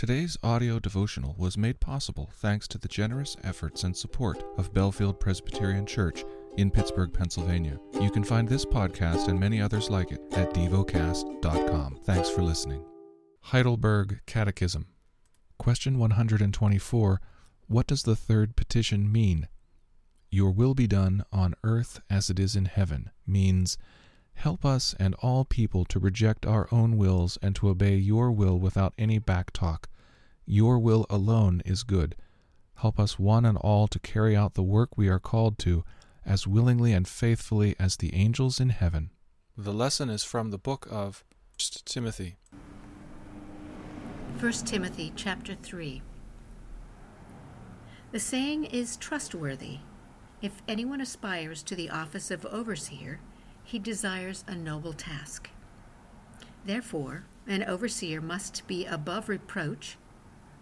Today's audio devotional was made possible thanks to the generous efforts and support of Bellefield Presbyterian Church in Pittsburgh, Pennsylvania. You can find this podcast and many others like it at devocast.com. Thanks for listening. Heidelberg Catechism. Question 124 What does the third petition mean? Your will be done on earth as it is in heaven means Help us and all people to reject our own wills and to obey your will without any back talk. Your will alone is good. Help us one and all to carry out the work we are called to as willingly and faithfully as the angels in heaven. The lesson is from the book of 1 Timothy. 1 Timothy chapter 3 The saying is trustworthy. If anyone aspires to the office of overseer, he desires a noble task. Therefore, an overseer must be above reproach,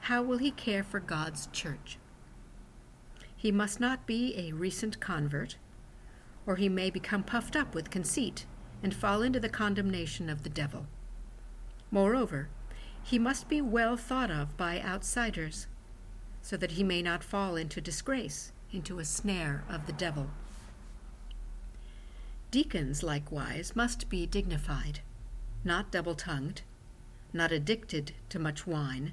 how will he care for God's church? He must not be a recent convert, or he may become puffed up with conceit and fall into the condemnation of the devil. Moreover, he must be well thought of by outsiders, so that he may not fall into disgrace, into a snare of the devil. Deacons, likewise, must be dignified, not double tongued, not addicted to much wine,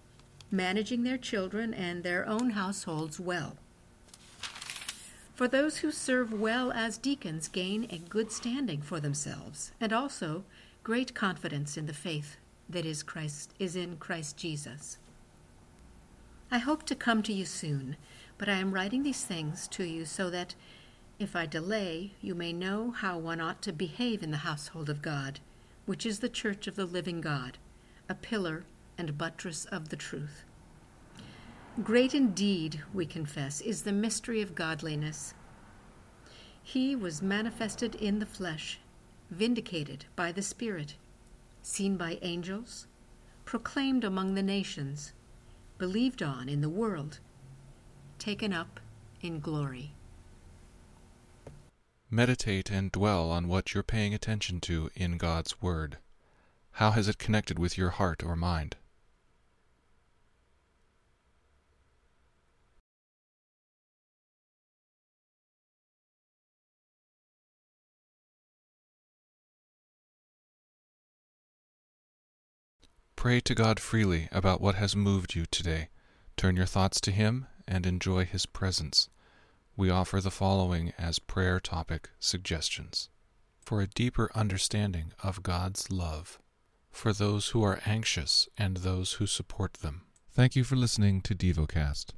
managing their children and their own households well. For those who serve well as deacons gain a good standing for themselves, and also great confidence in the faith that is Christ is in Christ Jesus. I hope to come to you soon, but I am writing these things to you so that if I delay, you may know how one ought to behave in the household of God, which is the church of the living God, a pillar and buttress of the truth. Great indeed, we confess, is the mystery of godliness. He was manifested in the flesh, vindicated by the Spirit, seen by angels, proclaimed among the nations, believed on in the world, taken up in glory. Meditate and dwell on what you're paying attention to in God's Word. How has it connected with your heart or mind? Pray to God freely about what has moved you today. Turn your thoughts to Him and enjoy His presence we offer the following as prayer topic suggestions for a deeper understanding of God's love, for those who are anxious and those who support them. Thank you for listening to DevoCast.